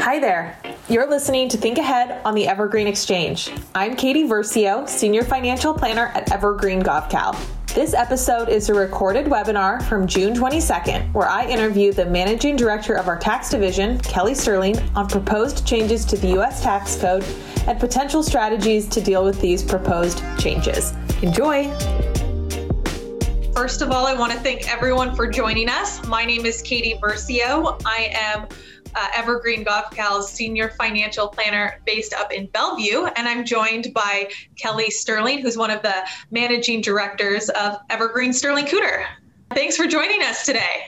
Hi there. You're listening to Think Ahead on the Evergreen Exchange. I'm Katie Versio, Senior Financial Planner at Evergreen Gavekal. This episode is a recorded webinar from June 22nd, where I interview the Managing Director of our tax division, Kelly Sterling, on proposed changes to the U.S. tax code and potential strategies to deal with these proposed changes. Enjoy! First of all, I want to thank everyone for joining us. My name is Katie Versio. I am uh, Evergreen Gavekal's senior financial planner based up in Bellevue, and I'm joined by Kelly Sterling, who's one of the managing directors of Evergreen Sterling Cooter. Thanks for joining us today.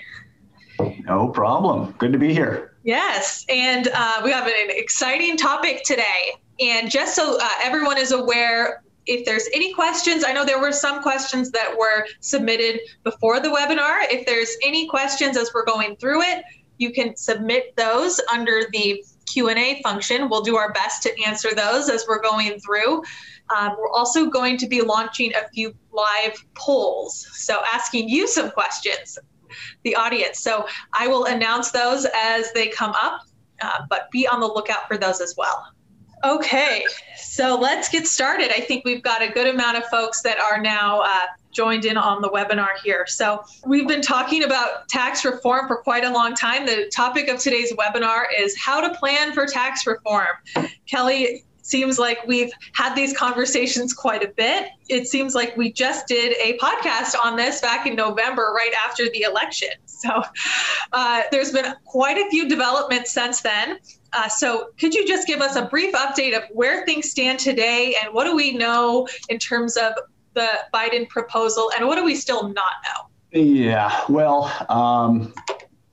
No problem. Good to be here. Yes, and uh, we have an exciting topic today. And just so uh, everyone is aware, if there's any questions, I know there were some questions that were submitted before the webinar. If there's any questions as we're going through it, you can submit those under the Q&A function. We'll do our best to answer those as we're going through. Um, we're also going to be launching a few live polls, so asking you some questions, the audience. So I will announce those as they come up, uh, but be on the lookout for those as well. Okay, so let's get started. I think we've got a good amount of folks that are now uh, joined in on the webinar here. So, we've been talking about tax reform for quite a long time. The topic of today's webinar is how to plan for tax reform. Kelly, seems like we've had these conversations quite a bit. It seems like we just did a podcast on this back in November, right after the election. So uh, there's been quite a few developments since then. Uh, so could you just give us a brief update of where things stand today and what do we know in terms of the Biden proposal and what do we still not know? Yeah, well, um,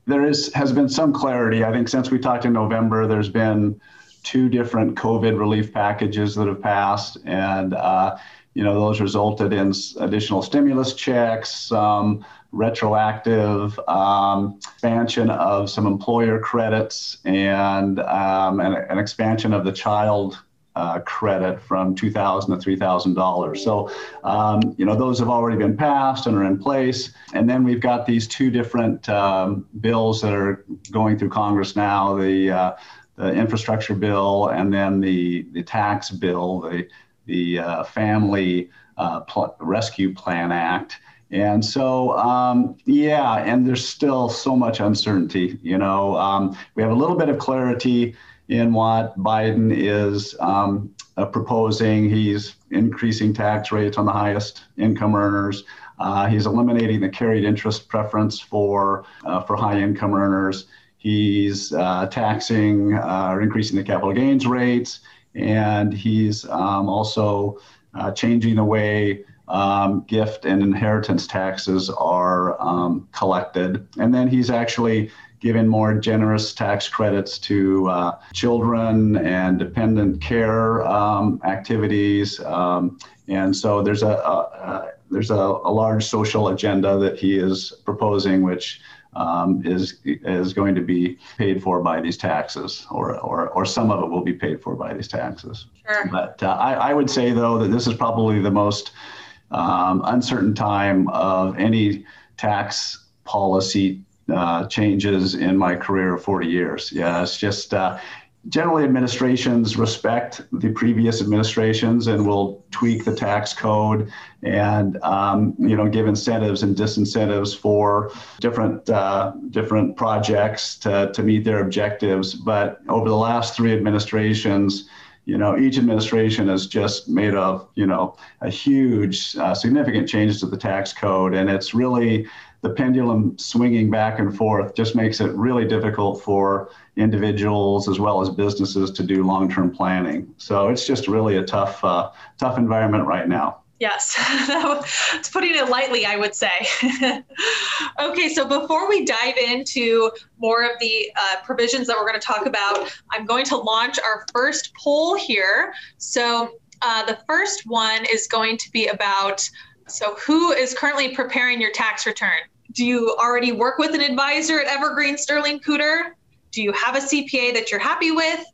there is has been some clarity. I think since we talked in November, there's been two different COVID relief packages that have passed, and uh, you know those resulted in additional stimulus checks, um, retroactive um, expansion of some employer credits, and um, an, an expansion of the child uh, credit from two thousand to three thousand dollars. So, um, you know, those have already been passed and are in place. And then we've got these two different um, bills that are going through Congress now: the uh, the infrastructure bill and then the the tax bill, the the uh, Family uh, Pl- Rescue Plan Act. And so, um, yeah, and there's still so much uncertainty. You know, um, we have a little bit of clarity in what Biden is um, uh, proposing. He's increasing tax rates on the highest income earners. Uh, he's eliminating the carried interest preference for uh, for high income earners. He's uh, taxing uh, or increasing the capital gains rates, and he's um, also uh, changing the way um, gift and inheritance taxes are um, collected. And then he's actually giving more generous tax credits to uh, children and dependent care um, activities. Um, and so there's a, a, a there's a, a, large social agenda that he is proposing, which um, is is going to be paid for by these taxes, or, or or some of it will be paid for by these taxes. Sure. But uh, I, I would say though that this is probably the most um, uncertain time of any tax policy uh, changes in my career of 40 years. Yeah, it's just uh, generally administrations respect the previous administrations and will tweak the tax code and um, you know give incentives and disincentives for different uh, different projects to, to meet their objectives. But over the last three administrations, you know, each administration has just made a, you know, a huge, uh, significant changes to the tax code, and it's really the pendulum swinging back and forth just makes it really difficult for individuals as well as businesses to do long-term planning. So it's just really a tough, uh, tough environment right now. Yes, it's putting it lightly, I would say. okay, so before we dive into more of the uh, provisions that we're going to talk about, I'm going to launch our first poll here. So uh, the first one is going to be about so, who is currently preparing your tax return? Do you already work with an advisor at Evergreen Sterling Cooter? Do you have a CPA that you're happy with?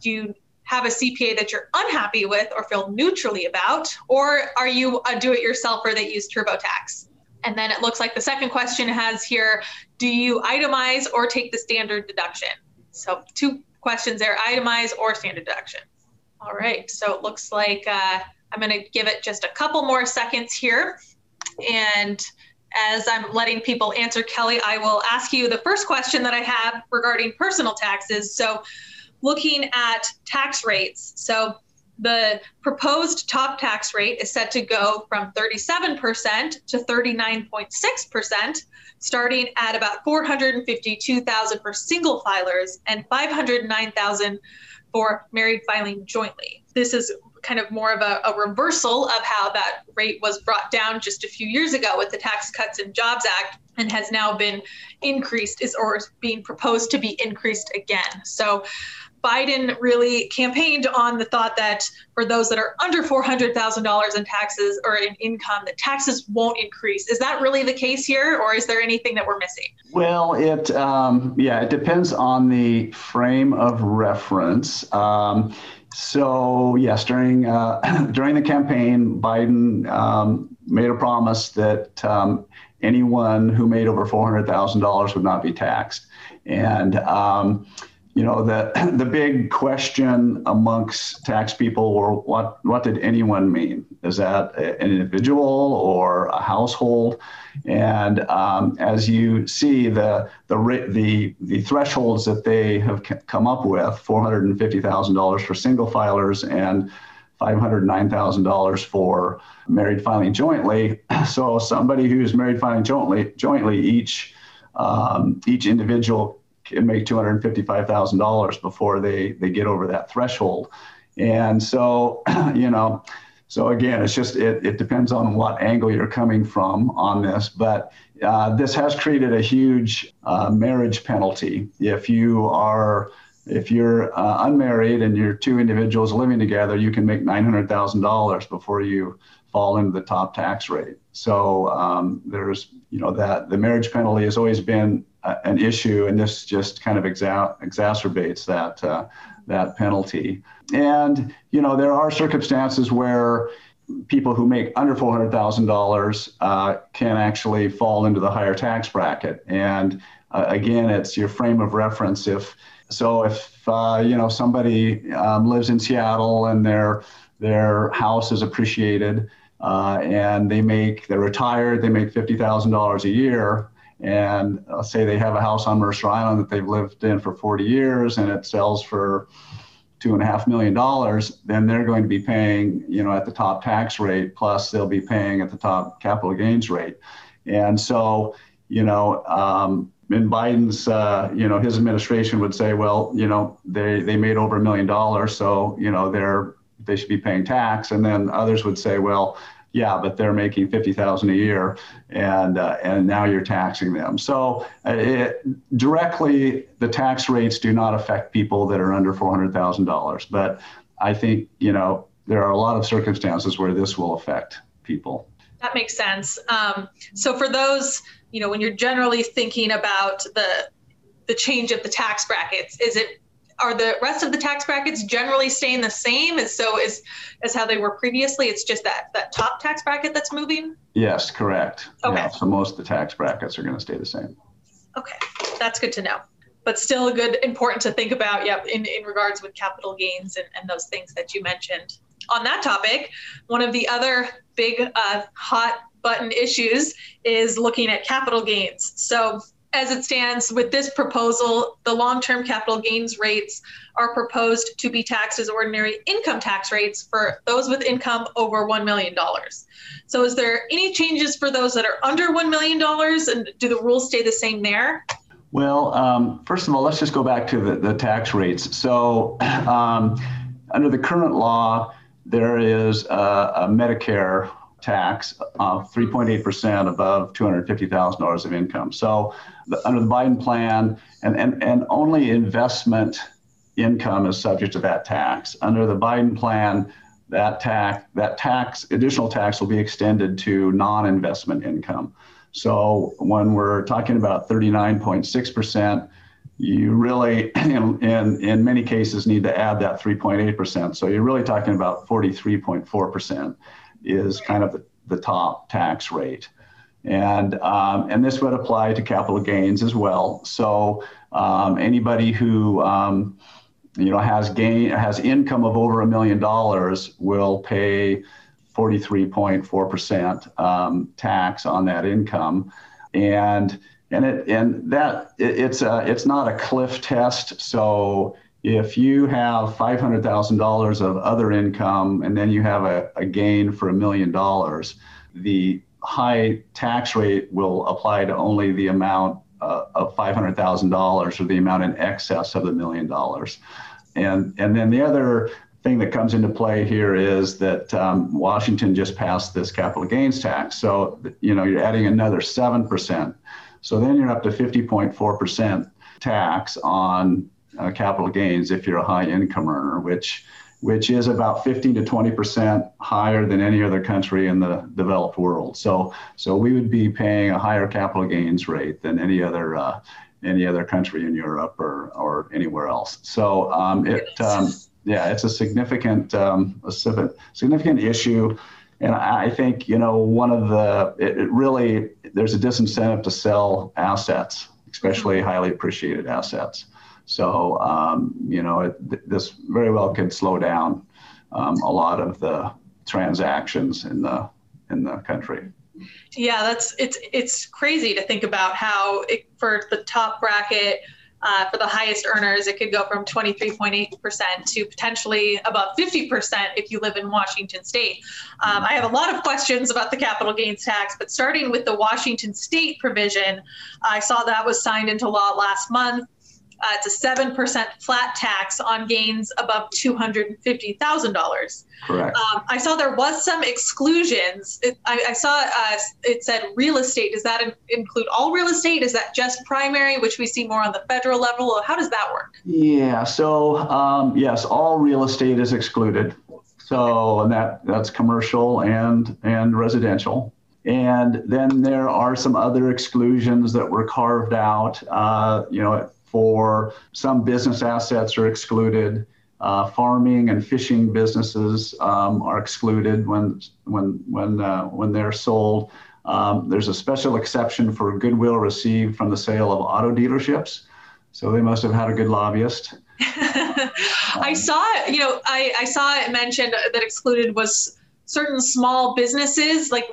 Do you have a CPA that you're unhappy with or feel neutrally about? Or are you a do it yourselfer that use TurboTax? And then it looks like the second question has here do you itemize or take the standard deduction? So, two questions there, itemize or standard deduction. All right, so it looks like uh, I'm going to give it just a couple more seconds here. And as I'm letting people answer, Kelly, I will ask you the first question that I have regarding personal taxes. So, looking at tax rates. So, the proposed top tax rate is set to go from 37% to 39.6%, starting at about 452,000 for single filers and 509,000 for married filing jointly. This is kind of more of a, a, reversal of how that rate was brought down just a few years ago with the Tax Cuts and Jobs Act and has now been increased is or is being proposed to be increased again. So Biden really campaigned on the thought that for those that are under $400,000 in taxes or in income, the taxes won't increase. Is that really the case here, or is there anything that we're missing? Well, it um, yeah, it depends on the frame of reference. Um, so yes, during uh, during the campaign, Biden um, made a promise that um, anyone who made over four hundred thousand dollars would not be taxed, and um, you know the the big question amongst tax people were what what did anyone mean? Is that an individual or a household? And um, as you see the the the the thresholds that they have come up with $450,000 for single filers and $509,000 for married filing jointly. So somebody who's married filing jointly jointly each um, each individual can make $255,000 before they, they get over that threshold. And so, you know, so again, it's just, it, it depends on what angle you're coming from on this, but uh, this has created a huge uh, marriage penalty. If you are, if you're uh, unmarried and you're two individuals living together, you can make $900,000 before you fall into the top tax rate. So um, there's, you know, that the marriage penalty has always been an issue, and this just kind of exa- exacerbates that uh, that penalty. And you know, there are circumstances where people who make under four hundred thousand uh, dollars can actually fall into the higher tax bracket. And uh, again, it's your frame of reference. If so, if uh, you know somebody um, lives in Seattle and their their house is appreciated. Uh, and they make they're retired they make $50000 a year and uh, say they have a house on Mercer Island that they've lived in for 40 years and it sells for two and a half million dollars, then they're going to be paying, you know, at the top tax rate, plus they'll be paying at the top capital gains rate. And so, you know, um, in Biden's, uh, you know, his administration would say, well, you know, they, they made over a million dollars, so, you know, they're, they should be paying tax. And then others would say, well, yeah, but they're making fifty thousand a year, and uh, and now you're taxing them. So uh, it, directly, the tax rates do not affect people that are under four hundred thousand dollars. But I think you know there are a lot of circumstances where this will affect people. That makes sense. Um, so for those, you know, when you're generally thinking about the the change of the tax brackets, is it are the rest of the tax brackets generally staying the same? As so as as how they were previously? It's just that that top tax bracket that's moving? Yes correct. Okay. Yeah, so most of the tax brackets are going to stay the same. Okay that's good to know. But still a good important to think about yep in, in regards with capital gains and, and those things that you mentioned. On that topic one of the other big uh, hot button issues is looking at capital gains. So as it stands with this proposal, the long term capital gains rates are proposed to be taxed as ordinary income tax rates for those with income over $1 million. So, is there any changes for those that are under $1 million? And do the rules stay the same there? Well, um, first of all, let's just go back to the, the tax rates. So, um, under the current law, there is a, a Medicare tax of 3.8% above $250,000 of income. So the, under the Biden plan, and, and, and only investment income is subject to that tax. Under the Biden plan, that tax, that tax, additional tax will be extended to non-investment income. So when we're talking about 39.6%, you really, in, in, in many cases, need to add that 3.8%. So you're really talking about 43.4% is kind of the, the top tax rate. And, um, and this would apply to capital gains as well. So um, anybody who, um, you know has gain has income of over a million dollars will pay 43.4% um, tax on that income and and it and that it, it's a it's not a cliff test so if you have $500,000 of other income and then you have a, a gain for a million dollars, the high tax rate will apply to only the amount uh, of $500,000 or the amount in excess of the million dollars. And, and then the other thing that comes into play here is that um, Washington just passed this capital gains tax. So, you know, you're adding another 7%. So then you're up to 50.4% tax on uh, capital gains if you're a high income earner, which which is about 15 to 20 percent higher than any other country in the developed world. So so we would be paying a higher capital gains rate than any other uh, any other country in Europe or or anywhere else. So um, it um, yeah, it's a significant um, a significant issue. And I think you know one of the it, it really there's a disincentive to sell assets, especially highly appreciated assets. So, um, you know, it, this very well could slow down um, a lot of the transactions in the in the country. Yeah, that's it's it's crazy to think about how it, for the top bracket. Uh, for the highest earners, it could go from 23.8% to potentially above 50% if you live in Washington state. Um, I have a lot of questions about the capital gains tax, but starting with the Washington state provision, I saw that was signed into law last month. Uh, it's a 7% flat tax on gains above $250,000. Correct. Um, I saw there was some exclusions. It, I, I, saw uh, it said real estate. Does that in, include all real estate? Is that just primary, which we see more on the federal level? How does that work? Yeah, so um, yes, all real estate is excluded. So and that that's commercial and and residential. And then there are some other exclusions that were carved out. Uh, you know, for some business assets are excluded. Uh, farming and fishing businesses um, are excluded when when when uh, when they're sold. Um, there's a special exception for goodwill received from the sale of auto dealerships. So they must have had a good lobbyist. I saw, you know, I, I saw it mentioned that excluded was certain small businesses. Like,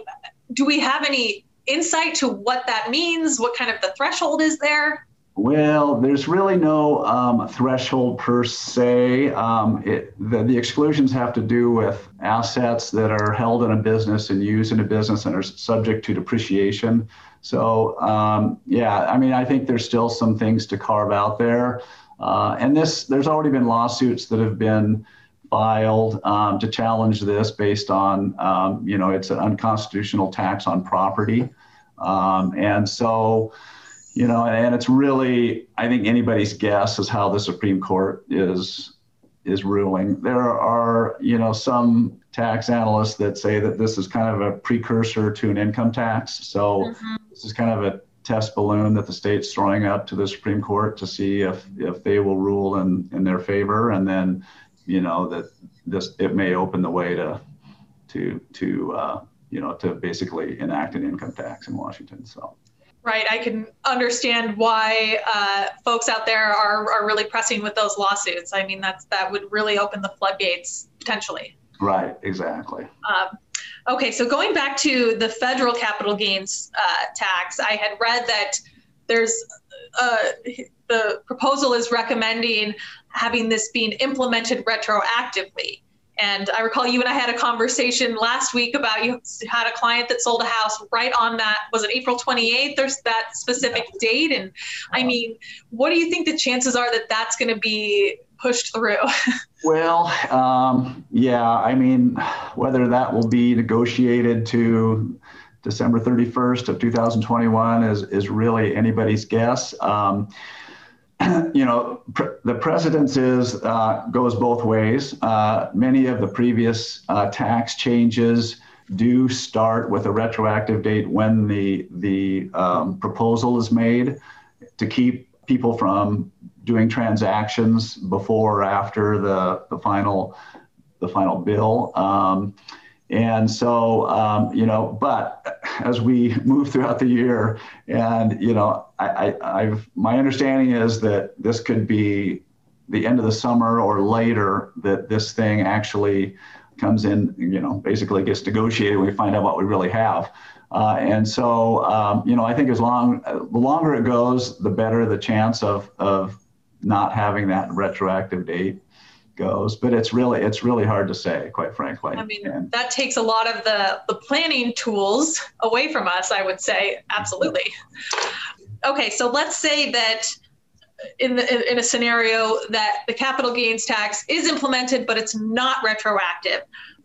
do we have any insight to what that means? What kind of the threshold is there? Well, there's really no um, threshold per se. Um, it, the, the, exclusions have to do with assets that are held in a business and used in a business and are subject to depreciation. So, um, yeah, I mean, I think there's still some things to carve out there. Uh, and this, there's already been lawsuits that have been filed um, to challenge this based on, um, you know, it's an unconstitutional tax on property. Um, and so, you know, and it's really, I think anybody's guess is how the Supreme Court is is ruling. There are, you know, some tax analysts that say that this is kind of a precursor to an income tax. So mm-hmm. this is kind of a test balloon that the state's throwing up to the Supreme Court to see if if they will rule in in their favor, and then, you know, that this it may open the way to to to uh, you know to basically enact an income tax in Washington. So right? I can understand why uh, folks out there are, are really pressing with those lawsuits. I mean, that's that would really open the floodgates potentially. Right, exactly. Um, okay, so going back to the federal capital gains uh, tax, I had read that there's uh, the proposal is recommending having this being implemented retroactively. And I recall you and I had a conversation last week about you had a client that sold a house right on that, was it April 28th? There's that specific date. And I mean, what do you think the chances are that that's going to be pushed through? well, um, yeah, I mean, whether that will be negotiated to December 31st of 2021 is, is really anybody's guess. Um, you know, pr- the precedence is uh, goes both ways. Uh, many of the previous uh, tax changes do start with a retroactive date when the the um, proposal is made to keep people from doing transactions before or after the the final the final bill. Um, and so, um, you know, but as we move throughout the year, and you know, I, I, I've my understanding is that this could be the end of the summer or later that this thing actually comes in, you know, basically gets negotiated. We find out what we really have. Uh, and so, um, you know, I think as long the longer it goes, the better the chance of of not having that retroactive date goes. But it's really it's really hard to say, quite frankly. I mean, and, that takes a lot of the the planning tools away from us. I would say, absolutely. Okay, so let's say that in, the, in a scenario that the capital gains tax is implemented, but it's not retroactive.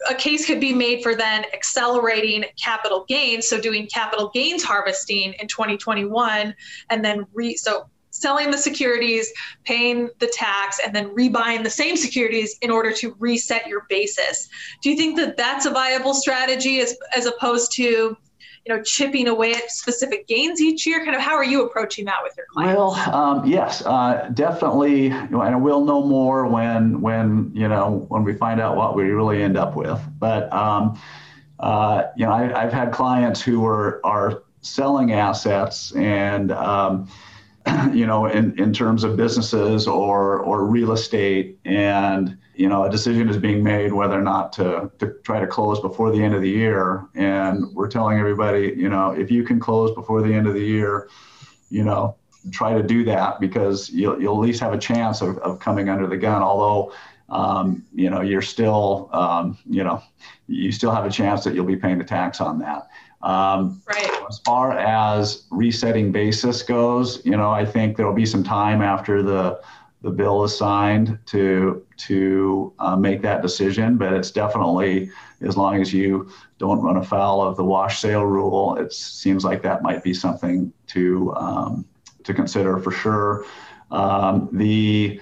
A case could be made for then accelerating capital gains, so doing capital gains harvesting in 2021, and then re so selling the securities, paying the tax, and then rebuying the same securities in order to reset your basis. Do you think that that's a viable strategy as as opposed to you know, chipping away at specific gains each year? Kind of how are you approaching that with your clients? Well, um, yes, uh, definitely, and we'll know more when when you know when we find out what we really end up with. But um, uh, you know, I, have had clients who are are selling assets and um, you know, in, in terms of businesses or or real estate and you know, a decision is being made whether or not to, to try to close before the end of the year. And we're telling everybody, you know, if you can close before the end of the year, you know, try to do that because you'll, you'll at least have a chance of, of coming under the gun. Although, um, you know, you're still, um, you know, you still have a chance that you'll be paying the tax on that. Um, right. As far as resetting basis goes, you know, I think there'll be some time after the the bill is signed to to uh, make that decision. But it's definitely as long as you don't run afoul of the wash sale rule, it seems like that might be something to um, to consider for sure. Um, the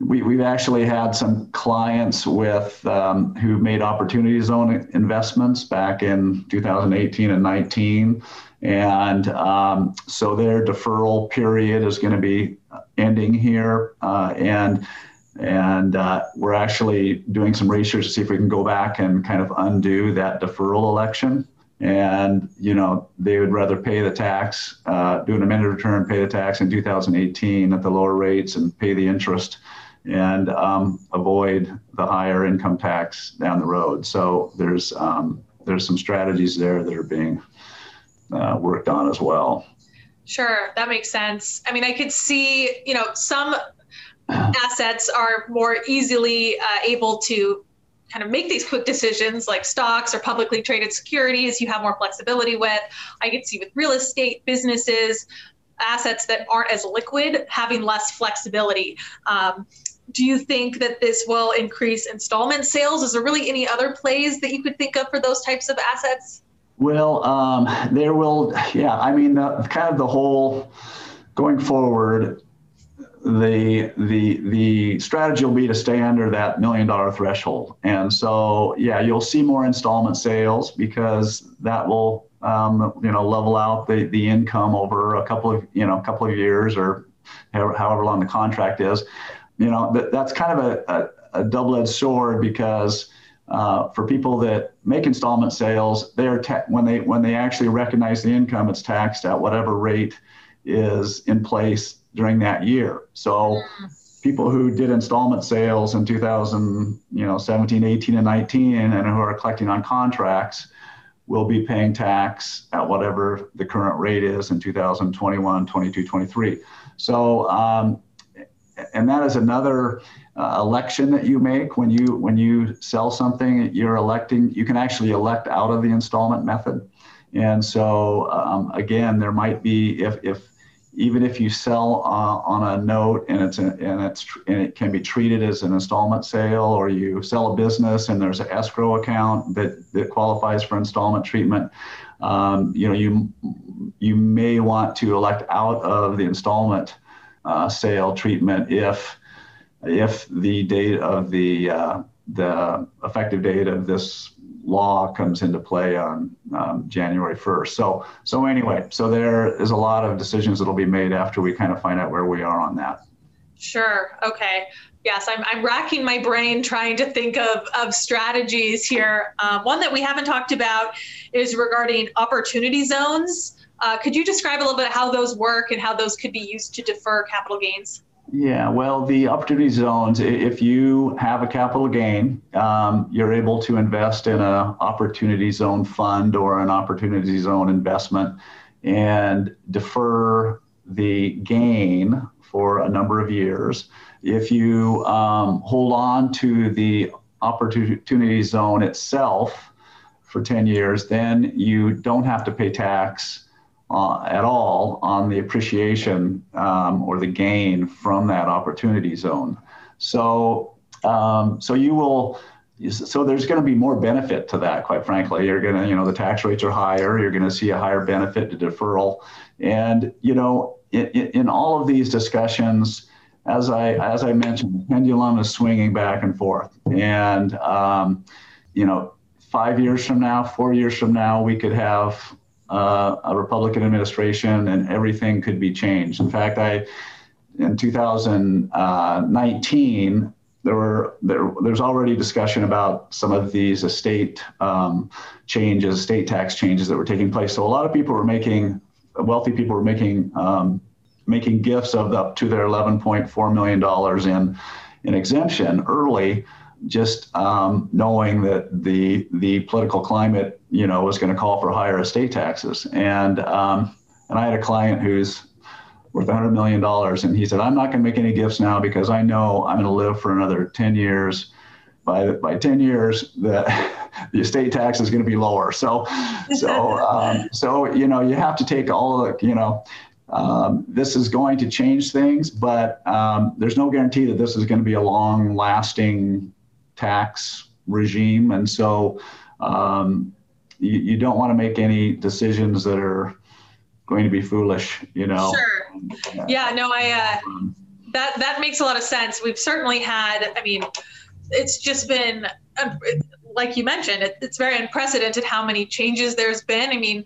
we, we've actually had some clients with um, who made opportunity zone investments back in 2018 and 19 and um, so their deferral period is going to be ending here uh, and and uh, we're actually doing some research to see if we can go back and kind of undo that deferral election. And you know they would rather pay the tax uh, do an amended return pay the tax in 2018 at the lower rates and pay the interest and um, avoid the higher income tax down the road. So there's um, there's some strategies there that are being uh, worked on as well. Sure, that makes sense. I mean, I could see, you know, some assets are more easily uh, able to kind of make these quick decisions like stocks or publicly traded securities you have more flexibility with i could see with real estate businesses assets that aren't as liquid having less flexibility um, do you think that this will increase installment sales? Is there really any other plays that you could think of for those types of assets? Well, um, there will, yeah. I mean, kind of the whole going forward, the the the strategy will be to stay under that million dollar threshold, and so yeah, you'll see more installment sales because that will um, you know level out the the income over a couple of you know a couple of years or however long the contract is you know that, that's kind of a, a, a double-edged sword because uh, for people that make installment sales, they're ta- when they when they actually recognize the income, it's taxed at whatever rate is in place during that year. So people who did installment sales in 2000, you know, 17, 18, and 19, and who are collecting on contracts will be paying tax at whatever the current rate is in 2021, 22, 23. So um, and that is another uh, election that you make when you when you sell something you're electing you can actually elect out of the installment method. And so um, again there might be if if even if you sell uh, on a note and it's a, and it's and it can be treated as an installment sale or you sell a business and there's an escrow account that that qualifies for installment treatment um, you know you you may want to elect out of the installment uh, sale treatment if if the date of the uh, the effective date of this law comes into play on um, January 1st. So so anyway, so there is a lot of decisions that'll be made after we kind of find out where we are on that. Sure. Okay. Yes, I'm, I'm racking my brain trying to think of, of strategies here. Um, one that we haven't talked about is regarding opportunity zones. Uh, could you describe a little bit how those work and how those could be used to defer capital gains? Yeah, well, the opportunity zones, if you have a capital gain, um, you're able to invest in an opportunity zone fund or an opportunity zone investment and defer the gain for a number of years. If you um, hold on to the opportunity zone itself for 10 years, then you don't have to pay tax uh, at all on the appreciation um, or the gain from that opportunity zone. So, um, so you will. So there's going to be more benefit to that, quite frankly. You're going to, you know, the tax rates are higher. You're going to see a higher benefit to deferral, and you know, in, in all of these discussions, as I as I mentioned, the pendulum is swinging back and forth, and um, you know, five years from now, four years from now, we could have uh, a Republican administration and everything could be changed. In fact, I in 2019 there were there, there's already discussion about some of these estate um, changes, state tax changes that were taking place. So a lot of people were making wealthy people were making um, making gifts of up to their 11.4 million dollars in in exemption early just um, knowing that the the political climate, you know, was going to call for higher estate taxes. And um, and I had a client who's worth $100 million, and he said, "I'm not going to make any gifts now because I know I'm going to live for another 10 years. By by 10 years, the the estate tax is going to be lower. So so um, so you know, you have to take all the you know." Um, this is going to change things, but um, there's no guarantee that this is going to be a long lasting tax regime. And so um, you, you don't want to make any decisions that are going to be foolish, you know? Sure. Yeah, no, I, uh, um, that, that makes a lot of sense. We've certainly had, I mean, it's just been, uh, like you mentioned, it, it's very unprecedented how many changes there's been. I mean,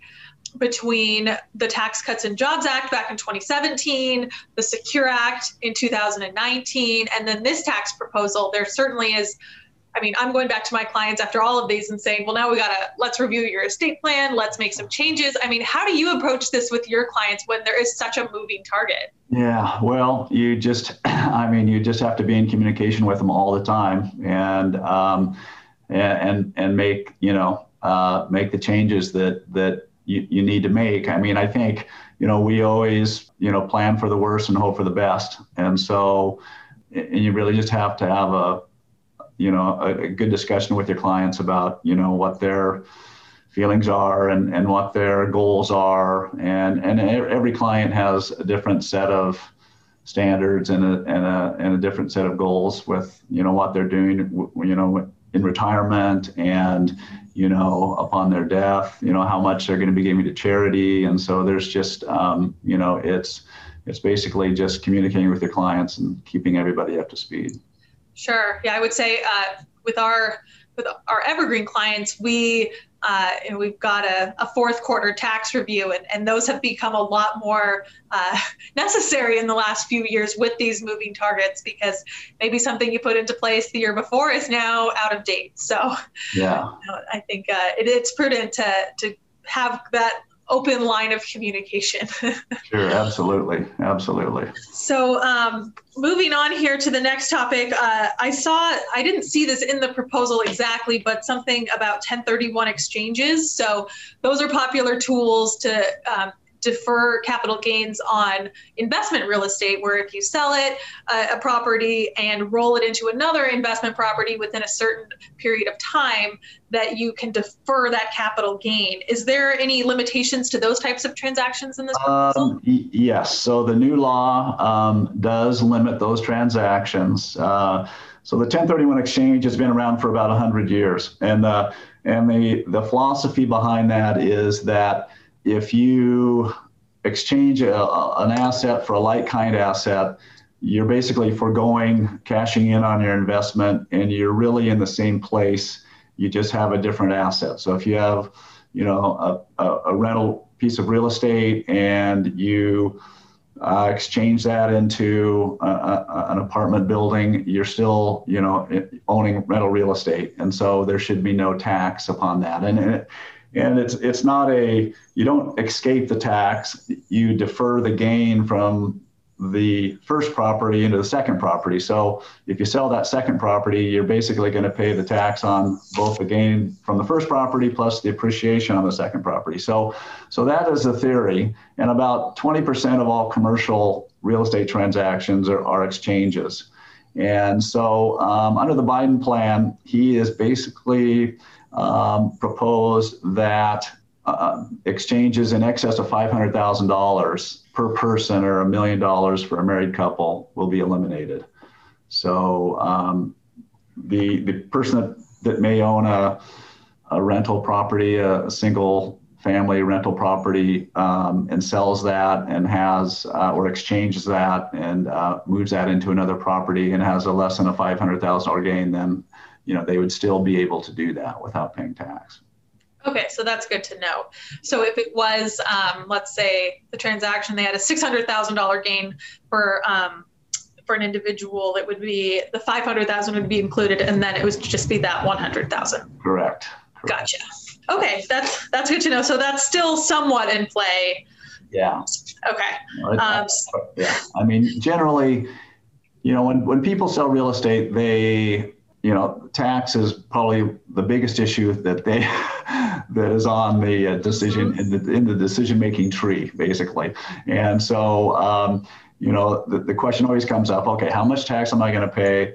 between the Tax Cuts and Jobs Act back in 2017, the Secure Act in 2019, and then this tax proposal, there certainly is. I mean, I'm going back to my clients after all of these and saying, well, now we got to let's review your estate plan, let's make some changes. I mean, how do you approach this with your clients when there is such a moving target? Yeah, well, you just, I mean, you just have to be in communication with them all the time and, um, and, and make, you know, uh, make the changes that, that you, you need to make. I mean, I think, you know, we always, you know, plan for the worst and hope for the best. And so, and you really just have to have a, you know, a, a good discussion with your clients about, you know, what their feelings are and, and what their goals are. And, and every client has a different set of standards and a, and a, and a different set of goals with, you know, what they're doing, you know, in retirement and you know upon their death you know how much they're going to be giving to charity. And so there's just um, you know it's it's basically just communicating with your clients and keeping everybody up to speed. Sure. Yeah i would say uh, with our with our evergreen clients we uh, and we've got a, a, fourth quarter tax review, and, and those have become a lot more uh, necessary in the last few years with these moving targets because maybe something you put into place the year before is now out of date. So, yeah, you know, I think uh, it, it's prudent to to have that open line of communication. sure, absolutely, absolutely. So, um, moving on here to the next topic, uh, I saw I didn't see this in the proposal exactly, but something about 1031 exchanges. So, those are popular tools to um, defer capital gains on investment real estate, where if you sell it, uh, a property, and roll it into another investment property within a certain period of time, that you can defer that capital gain. Is there any limitations to those types of transactions in this proposal? Um, yes. So the new law um, does limit those transactions. Uh, so the 1031 exchange has been around for about 100 years, and the and the the philosophy behind that is that if you exchange a, an asset for a like kind asset, you're basically foregoing cashing in on your investment and you're really in the same place. You just have a different asset. So if you have, you know, a, a, a rental piece of real estate and you uh, exchange that into a, a, an apartment building, you're still, you know, owning rental real estate, and so there should be no tax upon that. And it, and it's it's not a you don't escape the tax you defer the gain from the first property into the second property. So if you sell that second property, you're basically going to pay the tax on both the gain from the first property plus the appreciation on the second property. So, so that is the theory. And about 20% of all commercial real estate transactions are, are exchanges. And so um, under the Biden plan, he is basically um, proposed that uh, exchanges in excess of $500,000 per person or a million dollars for a married couple will be eliminated. So um, the, the person that, that may own a, a rental property, a, a single family rental property, um, and sells that and has uh, or exchanges that and uh, moves that into another property and has a less than a $500,000 gain, then you know they would still be able to do that without paying tax. Okay, so that's good to know. So if it was, um, let's say, the transaction, they had a six hundred thousand dollar gain for um, for an individual, it would be the five hundred thousand would be included, and then it would just be that one hundred thousand. Correct. Correct. Gotcha. Okay, that's that's good to know. So that's still somewhat in play. Yeah. Okay. Um, yeah. I mean, generally, you know, when when people sell real estate, they you know, tax is probably the biggest issue that they that is on the uh, decision in the in the decision making tree, basically. And so, um, you know, the, the question always comes up: Okay, how much tax am I going to pay?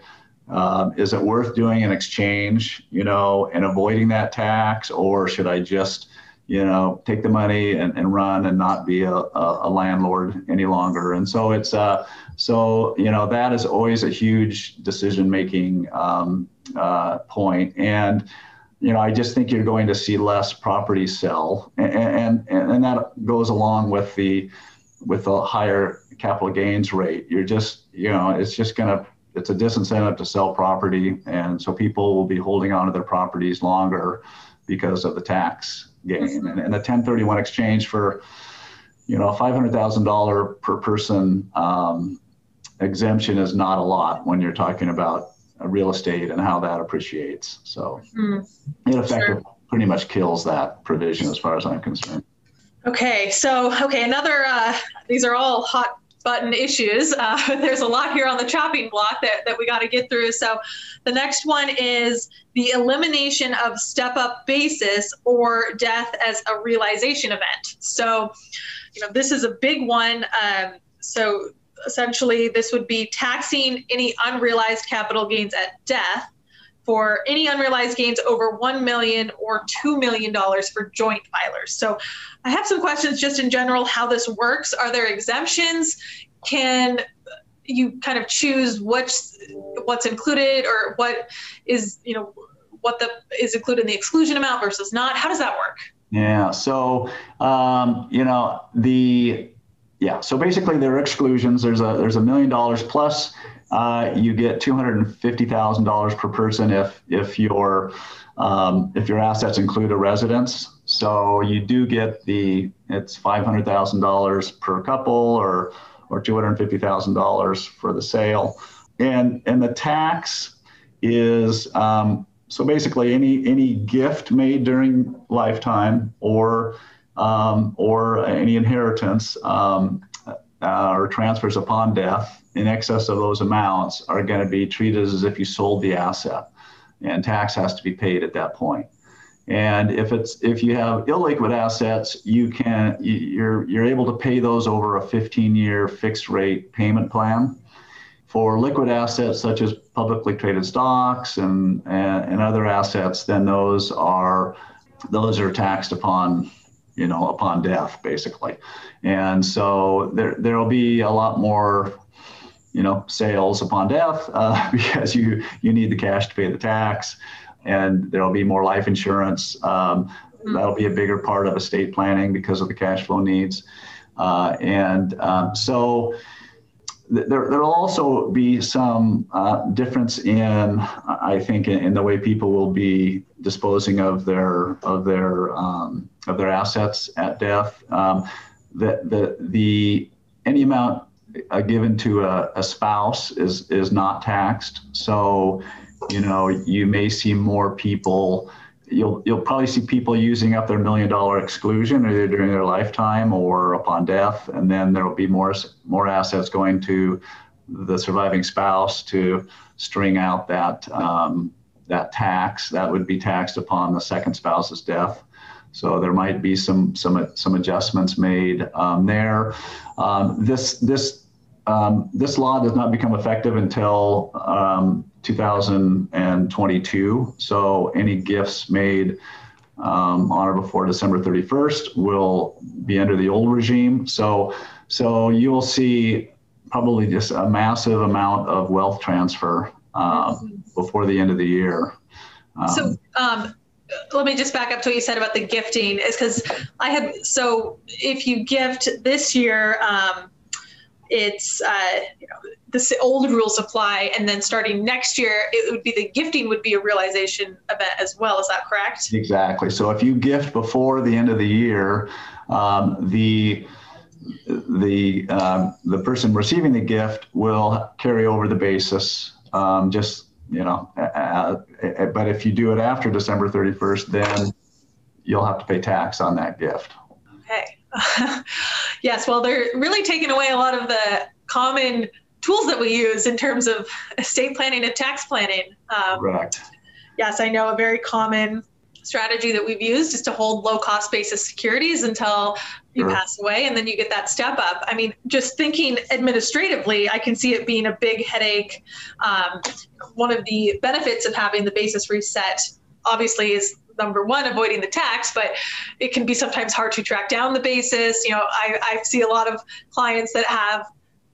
Um, is it worth doing an exchange, you know, and avoiding that tax, or should I just you know, take the money and, and run and not be a, a, landlord any longer. And so it's, uh, so, you know, that is always a huge decision making um, uh, point. And, you know, I just think you're going to see less property sell. And, and, and that goes along with the, with a higher capital gains rate. You're just, you know, it's just going to, it's a disincentive to sell property. And so people will be holding on to their properties longer because of the tax gain. And, and a 1031 exchange for, you know, $500,000 per person um, exemption is not a lot when you're talking about real estate and how that appreciates. So mm, it effectively sure. pretty much kills that provision as far as I'm concerned. Okay, so okay, another. Uh, these are all hot button issues. Uh, there's a lot here on the chopping block that, that we got to get through. So the next one is the elimination of step up basis or death as a realization event. So, you know, this is a big one. Um, so essentially, this would be taxing any unrealized capital gains at death for any unrealized gains over 1 million or 2 million dollars for joint filers. So I have some questions just in general how this works. Are there exemptions? Can you kind of choose what's what's included or what is, you know, what the is included in the exclusion amount versus not? How does that work? Yeah. So, um, you know, the yeah. So basically, there are exclusions. There's a there's a million dollars plus uh, you get $250,000 per person if if your um, if your assets include a residence. So you do get the it's $500,000 per couple or or $250,000 for the sale, and and the tax is um, so basically any any gift made during lifetime or um, or any inheritance um, uh, or transfers upon death in excess of those amounts are going to be treated as if you sold the asset, and tax has to be paid at that point. And if it's if you have illiquid assets, you can you're you're able to pay those over a 15-year fixed rate payment plan. For liquid assets such as publicly traded stocks and, and, and other assets, then those are those are taxed upon you know upon death basically and so there there will be a lot more you know, sales upon death uh, because you you need the cash to pay the tax, and there'll be more life insurance. Um, mm-hmm. That'll be a bigger part of estate planning because of the cash flow needs, uh, and um, so there there'll also be some uh, difference in I think in, in, the way people will be disposing of their of their um, of their assets at death. Um, the the the any amount uh, given to a, a spouse is is not taxed. So, you know, you may see more people you'll you'll probably see people using up their million dollar exclusion either during their lifetime or upon death, and then there will be more more assets going to the surviving spouse to string out that um, that tax that would be taxed upon the second spouse's death. So there might be some some some adjustments made um, there. Um, this this um, this law does not become effective until um, 2022. So any gifts made um, on or before December 31st will be under the old regime. So so you will see probably just a massive amount of wealth transfer um, before the end of the year. So um, let me just back up to what you said about the gifting is because I had so if you gift this year, um, it's uh, you know the old rules apply, and then starting next year, it would be the gifting would be a realization event as well. Is that correct? Exactly. So if you gift before the end of the year, um, the the um, the person receiving the gift will carry over the basis. Um, just you know, uh, uh, but if you do it after December 31st, then you'll have to pay tax on that gift. Okay. yes. Well, they're really taking away a lot of the common tools that we use in terms of estate planning and tax planning. Um, Correct. Yes, I know a very common strategy that we've used is to hold low cost basis securities until you sure. pass away and then you get that step up. I mean, just thinking administratively, I can see it being a big headache. Um, one of the benefits of having the basis reset obviously is number one avoiding the tax but it can be sometimes hard to track down the basis you know i, I see a lot of clients that have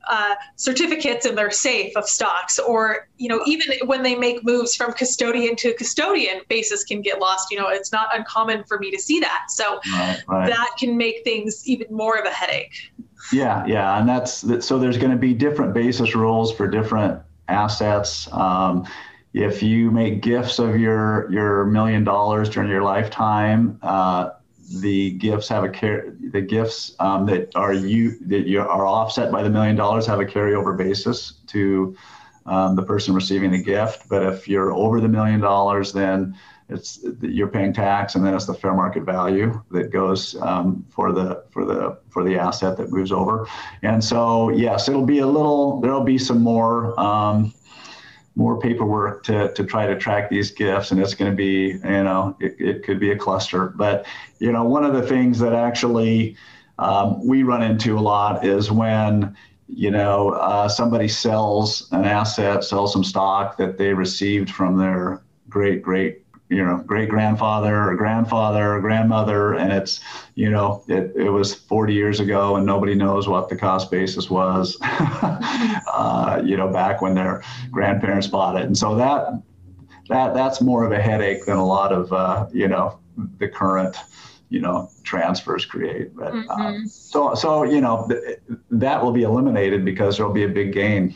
uh, certificates in their safe of stocks, or you know, even when they make moves from custodian to custodian, basis can get lost. You know, it's not uncommon for me to see that. So right, right. that can make things even more of a headache. Yeah, yeah, and that's so. There's going to be different basis rules for different assets. Um, if you make gifts of your your million dollars during your lifetime, uh, the gifts have a care the gifts um, that are you that you are offset by the million dollars have a carryover basis to um, the person receiving the gift. But if you're over the million dollars then it's you're paying tax and then it's the fair market value that goes um, for the for the for the asset that moves over. And so yes it'll be a little there'll be some more um, more paperwork to, to try to track these gifts and it's going to be you know it, it could be a cluster. But you know one of the things that actually um, we run into a lot is when you know uh, somebody sells an asset sells some stock that they received from their great great you know great grandfather or grandfather or grandmother and it's you know it, it was 40 years ago and nobody knows what the cost basis was uh, you know back when their grandparents bought it. And so that that that's more of a headache than a lot of uh, you know the current you know transfers create. But uh, mm-hmm. so so you know th- that will be eliminated because there'll be a big gain.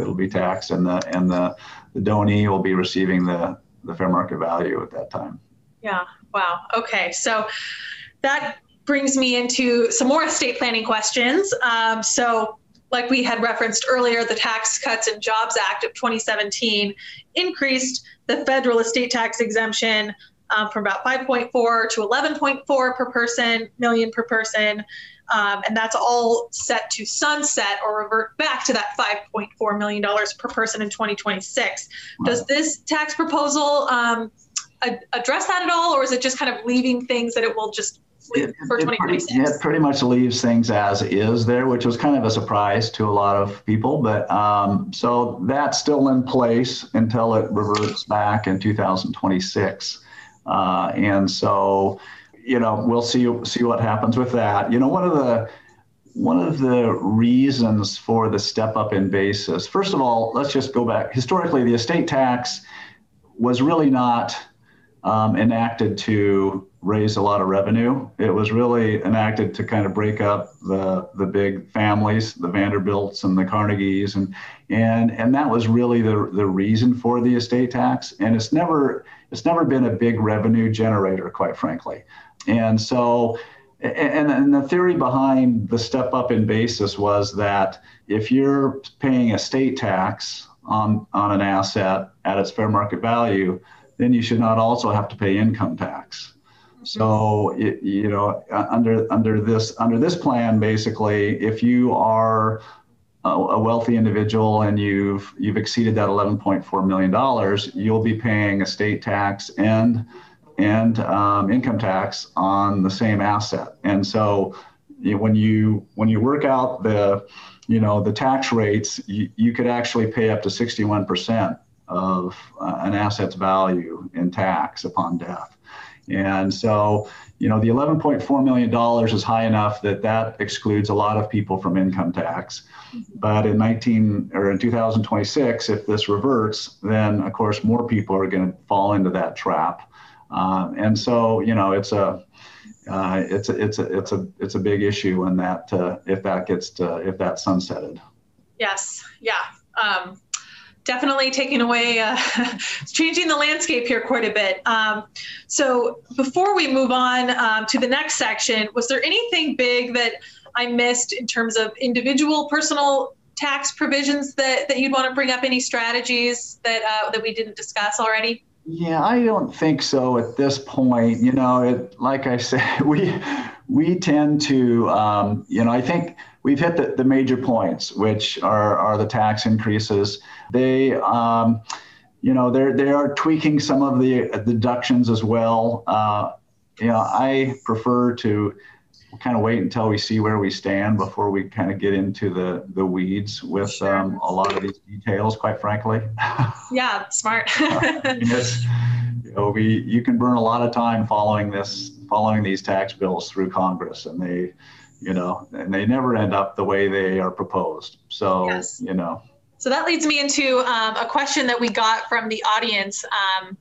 It'll be taxed and the and the the donee will be receiving the the fair market value at that time. Yeah. Wow. Okay. So that brings me into some more estate planning questions. Um, so, like we had referenced earlier, the Tax Cuts and Jobs Act of 2017 increased the federal estate tax exemption um, from about 5.4 to 11.4 per person, million per person. Um, and that's all set to sunset or revert back to that $5.4 million per person in 2026. Does this tax proposal um, address that at all, or is it just kind of leaving things that it will just it, for 2026? It pretty, it pretty much leaves things as is there, which was kind of a surprise to a lot of people. But um, so that's still in place until it reverts back in 2026. Uh, and so you know, we'll see see what happens with that. You know, one of the one of the reasons for the step up in basis, first of all, let's just go back. Historically, the estate tax was really not um, enacted to raise a lot of revenue. It was really enacted to kind of break up the the big families, the Vanderbilts and the Carnegies, and and and that was really the the reason for the estate tax. And it's never it's never been a big revenue generator, quite frankly. And so, and, and the theory behind the step up in basis was that if you're paying estate tax on, on an asset at its fair market value, then you should not also have to pay income tax. So it, you know, under under this under this plan, basically, if you are a, a wealthy individual and you've you've exceeded that 11.4 million dollars, you'll be paying estate tax and and um, income tax on the same asset. And so when you when you work out the you know the tax rates, you, you could actually pay up to 61 percent of uh, an asset's value in tax upon death. And so, you know, the $11.4 million is high enough that that excludes a lot of people from income tax. But in 19 or in 2026, if this reverts, then of course more people are going to fall into that trap. Uh, and so, you know, it's a uh, it's a it's a it's a it's a big issue when that uh, if that gets to, if that's sunsetted. Yes. Yeah. Um, definitely taking away, uh, changing the landscape here quite a bit. Um, so before we move on um, to the next section, was there anything big that I missed in terms of individual personal tax provisions that, that you'd want to bring up? Any strategies that uh, that we didn't discuss already? Yeah, I don't think so at this point. You know, it, like I said, we we tend to, um, you know, I think we've hit the, the major points, which are, are the tax increases. They, um, you know, they're, they are tweaking some of the deductions as well. Uh, you know, I prefer to kind of wait until we see where we stand before we kind of get into the, the weeds with sure. um, a lot of these details, quite frankly. Yeah, smart. uh, you know, we, you can burn a lot of time following this, following these tax bills through Congress and they, you know, and they never end up the way they are proposed. So, yes. you know. So that leads me into um, a question that we got from the audience. Um,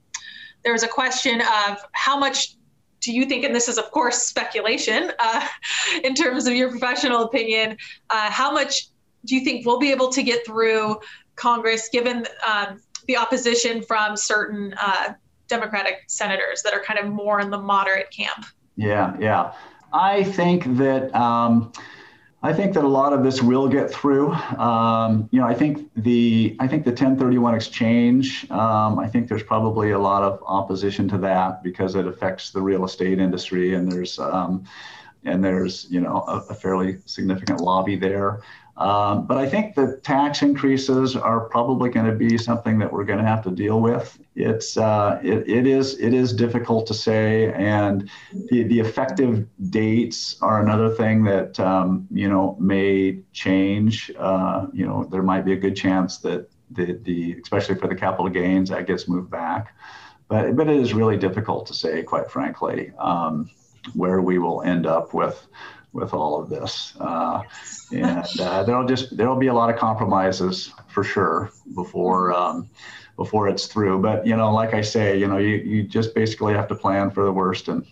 there was a question of how much do you think, and this is of course speculation, uh, in terms of your professional opinion, uh, how much do you think we'll be able to get through Congress given um, the opposition from certain uh, Democratic senators that are kind of more in the moderate camp? Yeah, yeah. I think that um, I think that a lot of this will get through. Um, you know, I think the I think the 1031 exchange. Um, I think there's probably a lot of opposition to that because it affects the real estate industry, and there's um, and there's you know a, a fairly significant lobby there. Um, but I think the tax increases are probably going to be something that we're going to have to deal with. It's uh, it, it is it is difficult to say, and the, the effective dates are another thing that um, you know may change. Uh, you know, there might be a good chance that the the especially for the capital gains that gets moved back, but but it is really difficult to say, quite frankly, um, where we will end up with with all of this. Uh, and uh, there'll just there'll be a lot of compromises for sure before um, before it's through. But you know, like I say, you know, you, you just basically have to plan for the worst and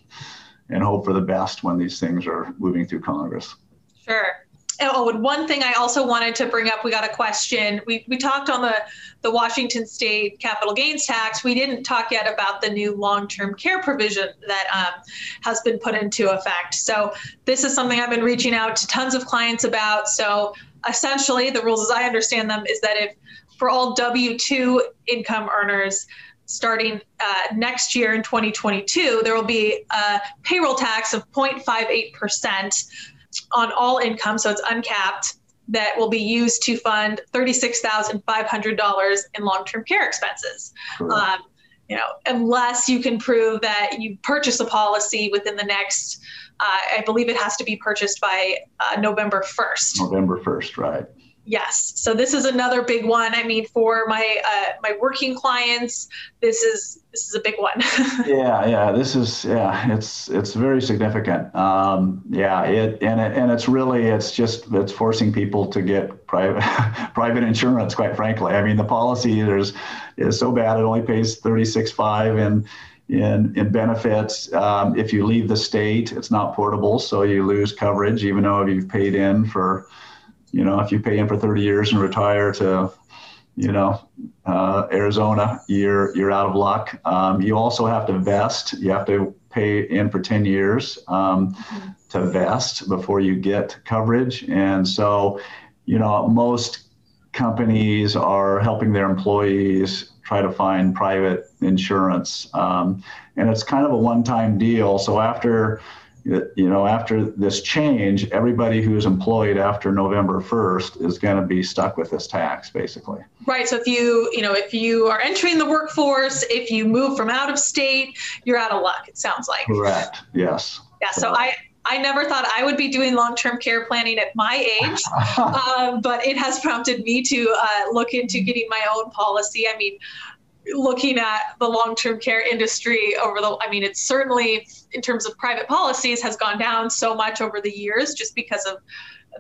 and hope for the best when these things are moving through Congress. Sure. Oh, and one thing I also wanted to bring up, we got a question. We, we talked on the, the Washington State capital gains tax. We didn't talk yet about the new long term care provision that um, has been put into effect. So, this is something I've been reaching out to tons of clients about. So, essentially, the rules as I understand them is that if for all W 2 income earners, starting uh, next year in 2022, there will be a payroll tax of 0.58% on all income, so it's uncapped, that will be used to fund $36,500 in long-term care expenses. Um, you know, unless you can prove that you purchase a policy within the next, uh, I believe it has to be purchased by uh, November 1st. November 1st, right. Yes. So this is another big one. I mean, for my uh, my working clients, this is this is a big one. yeah, yeah. This is yeah. It's it's very significant. Um, yeah. It and it and it's really it's just it's forcing people to get private private insurance. Quite frankly, I mean the policy there's is so bad it only pays thirty six five and. In, in benefits, um, if you leave the state, it's not portable, so you lose coverage, even though you've paid in for you know, if you pay in for 30 years and retire to, you know, uh, Arizona, you're you're out of luck. Um, you also have to vest. You have to pay in for 10 years um, to vest before you get coverage. And so, you know, most companies are helping their employees try to find private insurance. Um, and it's kind of a one-time deal. So after you know, after this change, everybody who is employed after November 1st is going to be stuck with this tax, basically. Right. So if you, you know, if you are entering the workforce, if you move from out of state, you're out of luck. It sounds like. Correct. Yes. Yeah. So I, I never thought I would be doing long-term care planning at my age, um, but it has prompted me to uh, look into getting my own policy. I mean, looking at the long-term care industry over the i mean it's certainly in terms of private policies has gone down so much over the years just because of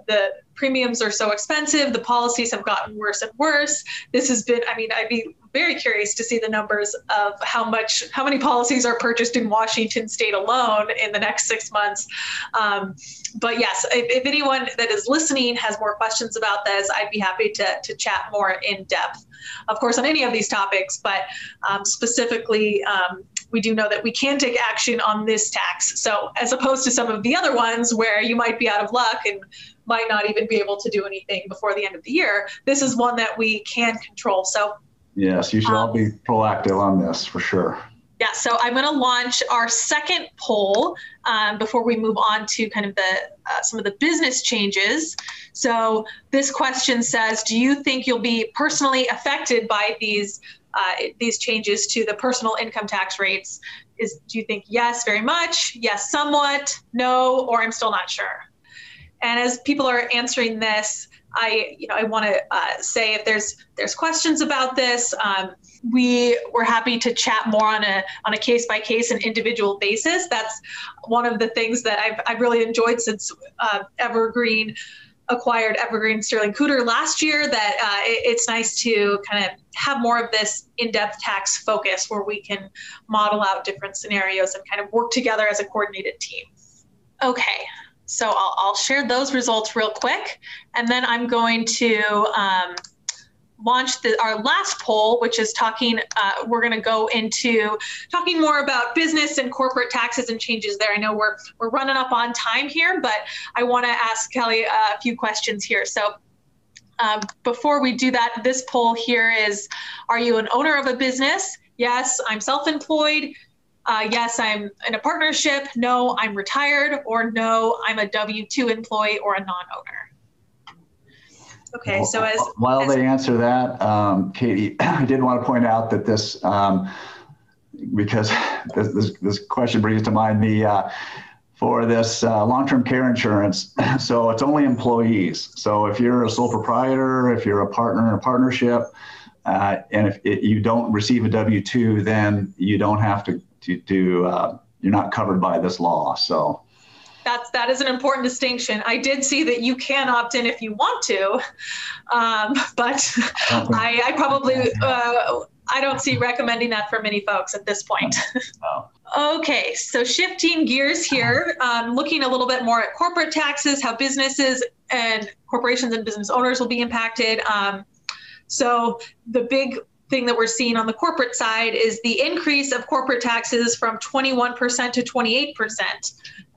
the premiums are so expensive the policies have gotten worse and worse. This has been i mean i'd be very curious to see the numbers of how much how many policies are purchased in washington state alone in the next six months. Um, but yes if, if, anyone that is listening has more questions about this i'd be happy to, to chat more in depth of course on any of these topics. But um, specifically um, we do know that we can take action on this tax. So as opposed to some of the other ones where you might be out of luck and might not even be able to do anything before the end of the year this is one that we can control. So Yes, you should um, all be proactive on this for sure. Yeah, so I'm going to launch our second poll um, before we move on to kind of the uh, some of the business changes. So this question says, do you think you'll be personally affected by these uh, these changes to the personal income tax rates? Is do you think yes, very much, yes, somewhat, no, or I'm still not sure? And as people are answering this, I, you know, I want to uh, say if there's there's questions about this, um, we we're happy to chat more on a on a case by case and individual basis. That's one of the things that I've I've really enjoyed since uh, Evergreen acquired Evergreen Sterling Cooter last year. That uh, it, it's nice to kind of have more of this in-depth tax focus where we can model out different scenarios and kind of work together as a coordinated team. Okay, so I'll, I'll, share those results real quick, and then I'm going to um, launch the, our last poll, which is talking. Uh, we're going to go into talking more about business and corporate taxes and changes there. I know we're we're running up on time here, but I want to ask Kelly a few questions here. So. Um, before we do that, this poll here is Are you an owner of a business? Yes, I'm self employed uh, yes, I'm in a partnership. No, I'm retired. Or no, I'm a W 2 employee or a non owner. Okay, so as while as, they answer that, um, Katie, I did want to point out that this, um, because this, this, this, question brings to mind the uh, for this uh, long-term care insurance. So it's only employees. So if you're a sole proprietor, if you're a partner in a partnership, uh, and if it, you don't receive a W two, then you don't have to to, to uh, you're not covered by this law. So that's that is an important distinction. I did see that you can opt in if you want to, um, but I, I, probably uh, I don't see recommending that for many folks at this point. okay, so shifting gears here, um, looking a little bit more at corporate taxes, how businesses and corporations and business owners will be impacted. Um, so the big thing that we're seeing on the corporate side is the increase of corporate taxes from 21% to 28%.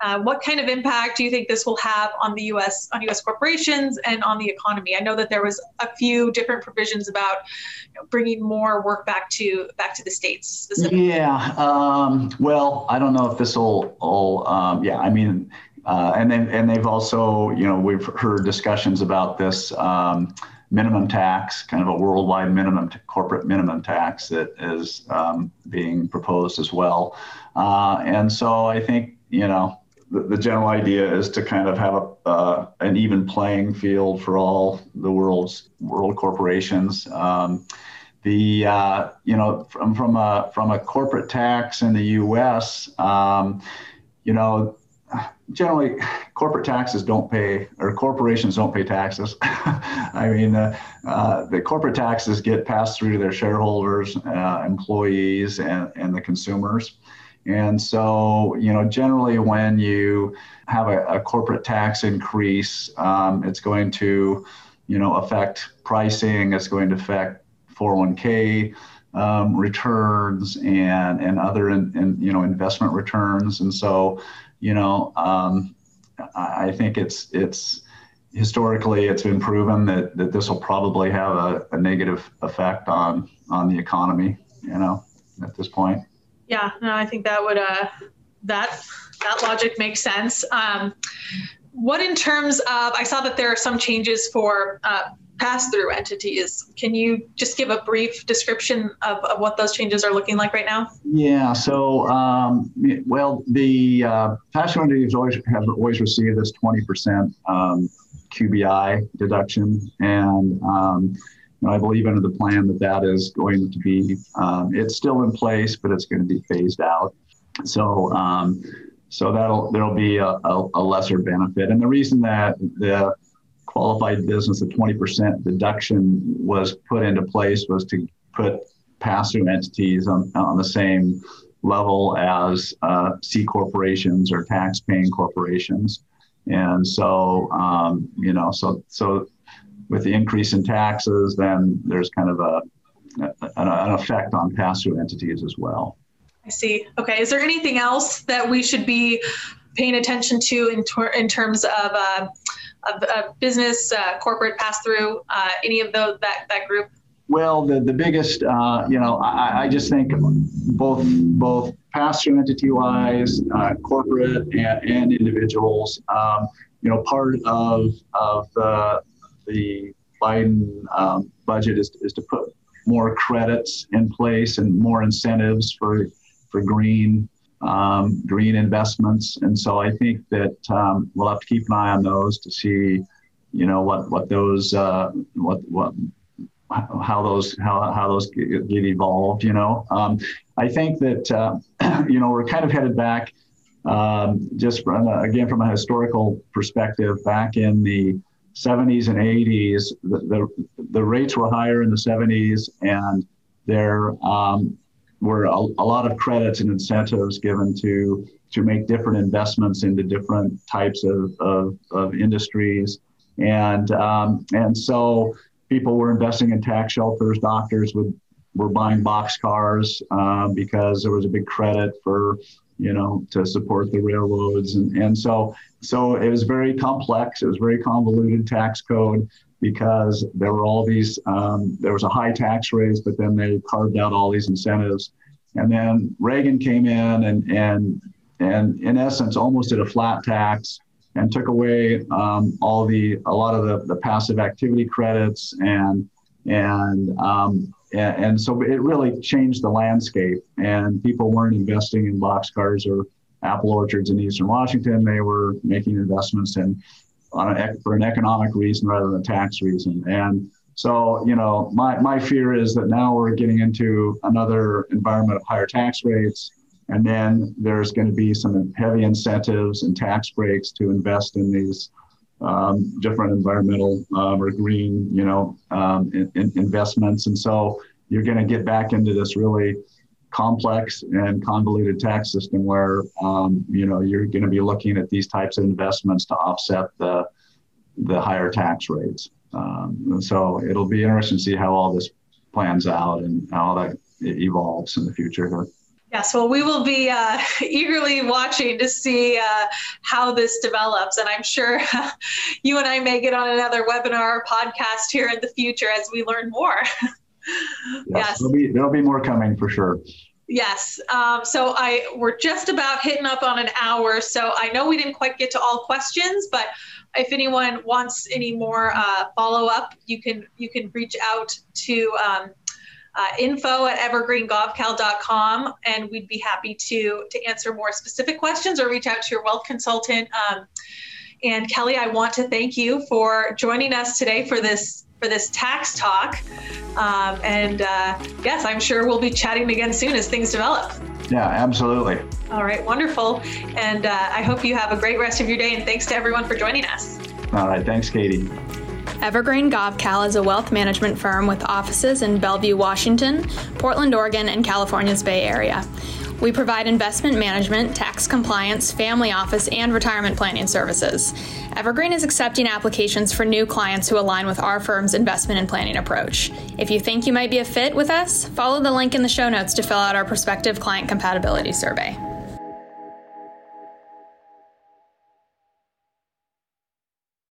Uh, what kind of impact do you think this will have on the U.S. on U.S. corporations and on the economy? I know that there was a few different provisions about you know, bringing more work back to back to the states. Yeah. Um, well, I don't know if this will. will um, yeah. I mean, uh, and then and they've also you know we've heard discussions about this. Um, minimum tax, kind of a worldwide minimum corporate minimum tax that is um, being proposed as well. Uh, and so I think you know the, the, general idea is to kind of have a, uh, an even playing field for all the world's world corporations. Um, the uh, you know from from a from a corporate tax in the U.S. Um, you know generally corporate taxes don't pay or corporations don't pay taxes. I mean uh, uh, the corporate taxes get passed through to their shareholders uh, employees and, and the consumers. And so you know generally when you have a, a corporate tax increase um, it's going to you know affect pricing it's going to affect 401k um, returns and and other in, in, you know investment returns. And so you know, um, I think it's it's historically, it's been proven that, that this will probably have a, a negative effect on on the economy. You know, at this point. Yeah, no, I think that would uh, that that logic makes sense. Um, what in terms of? I saw that there are some changes for uh, pass-through entities. Can you just give a brief description of, of what those changes are looking like right now? Yeah. So, um, well, the uh, pass-through entities always have always received this twenty percent um, QBI deduction, and um, you know, I believe under the plan that that is going to be um, it's still in place, but it's going to be phased out. So. Um, so that'll there'll be a, a, a lesser benefit, and the reason that the qualified business, the 20% deduction was put into place was to put pass-through entities on, on the same level as uh, C corporations or tax-paying corporations. And so, um, you know, so so with the increase in taxes, then there's kind of a an, an effect on pass-through entities as well. I see. Okay. Is there anything else that we should be paying attention to in, ter- in terms of uh, of business, uh, corporate pass through, uh, any of those that that group? Well, the the biggest, uh, you know, I, I just think both both pass through entity wise, uh, corporate and, and individuals. Um, you know, part of of the the Biden um, budget is is to put more credits in place and more incentives for for green um, green investments. And so I think that um, we'll have to keep an eye on those to see, you know, what what those uh, what what how those how, how those get, evolved. You know, um, I think that uh, you know we're kind of headed back. Um, just from, uh, again from a historical perspective, back in the 70s and 80s, the, the, the rates were higher in the 70s, and there um, were a, a, lot of credits and incentives given to to make different investments into different types of, of, of industries. And um, and so people were investing in tax shelters. Doctors would were buying box cars um, because there was a big credit for you know to support the railroads. And, and so so it was very complex. It was very convoluted tax code because there were all these, um, there was a high tax raise, but then they carved out all these incentives. And then Reagan came in and, and, and in essence, almost did a flat tax and took away um, all the, a lot of the, the passive activity credits and, and, um, and, and so it really changed the landscape and people weren't investing in boxcars or apple orchards in Eastern Washington. They were making investments in for an economic reason rather than a tax reason. And so, you know, my, my fear is that now we're getting into another environment of higher tax rates. And then there's going to be some heavy incentives and tax breaks to invest in these um, different environmental um, or green, you know, um, in, in investments. And so you're going to get back into this really complex and convoluted tax system where um, you know you're going to be looking at these types of investments to offset the the higher tax rates. Um, so it'll be interesting to see how all this plans out and how that evolves in the future. Yes, well, we will be uh, eagerly watching to see uh, how this develops. And I'm sure you and I may get on another webinar or podcast here in the future as we learn more. yes, yes. There'll, be, there'll be more coming for sure. Yes. Um, so I we're just about hitting up on an hour. So I know we didn't quite get to all questions, but if anyone wants any more uh, follow up, you can you can reach out to um, uh, info at evergreengavekal.com and we'd be happy to to answer more specific questions or reach out to your wealth consultant. Um, and Kelly, I want to thank you for joining us today for this for this tax talk. Um, and uh, yes, I'm sure we'll be chatting again soon as things develop. Yeah, absolutely. All right, wonderful. And uh, I hope you have a great rest of your day. And thanks to everyone for joining us. All right, thanks, Katie. Evergreen Gavekal is a wealth management firm with offices in Bellevue, Washington, Portland, Oregon, and California's Bay Area. We provide investment management, tax compliance, family office, and retirement planning services. Evergreen is accepting applications for new clients who align with our firm's investment and planning approach. If you think you might be a fit with us, follow the link in the show notes to fill out our prospective client compatibility survey.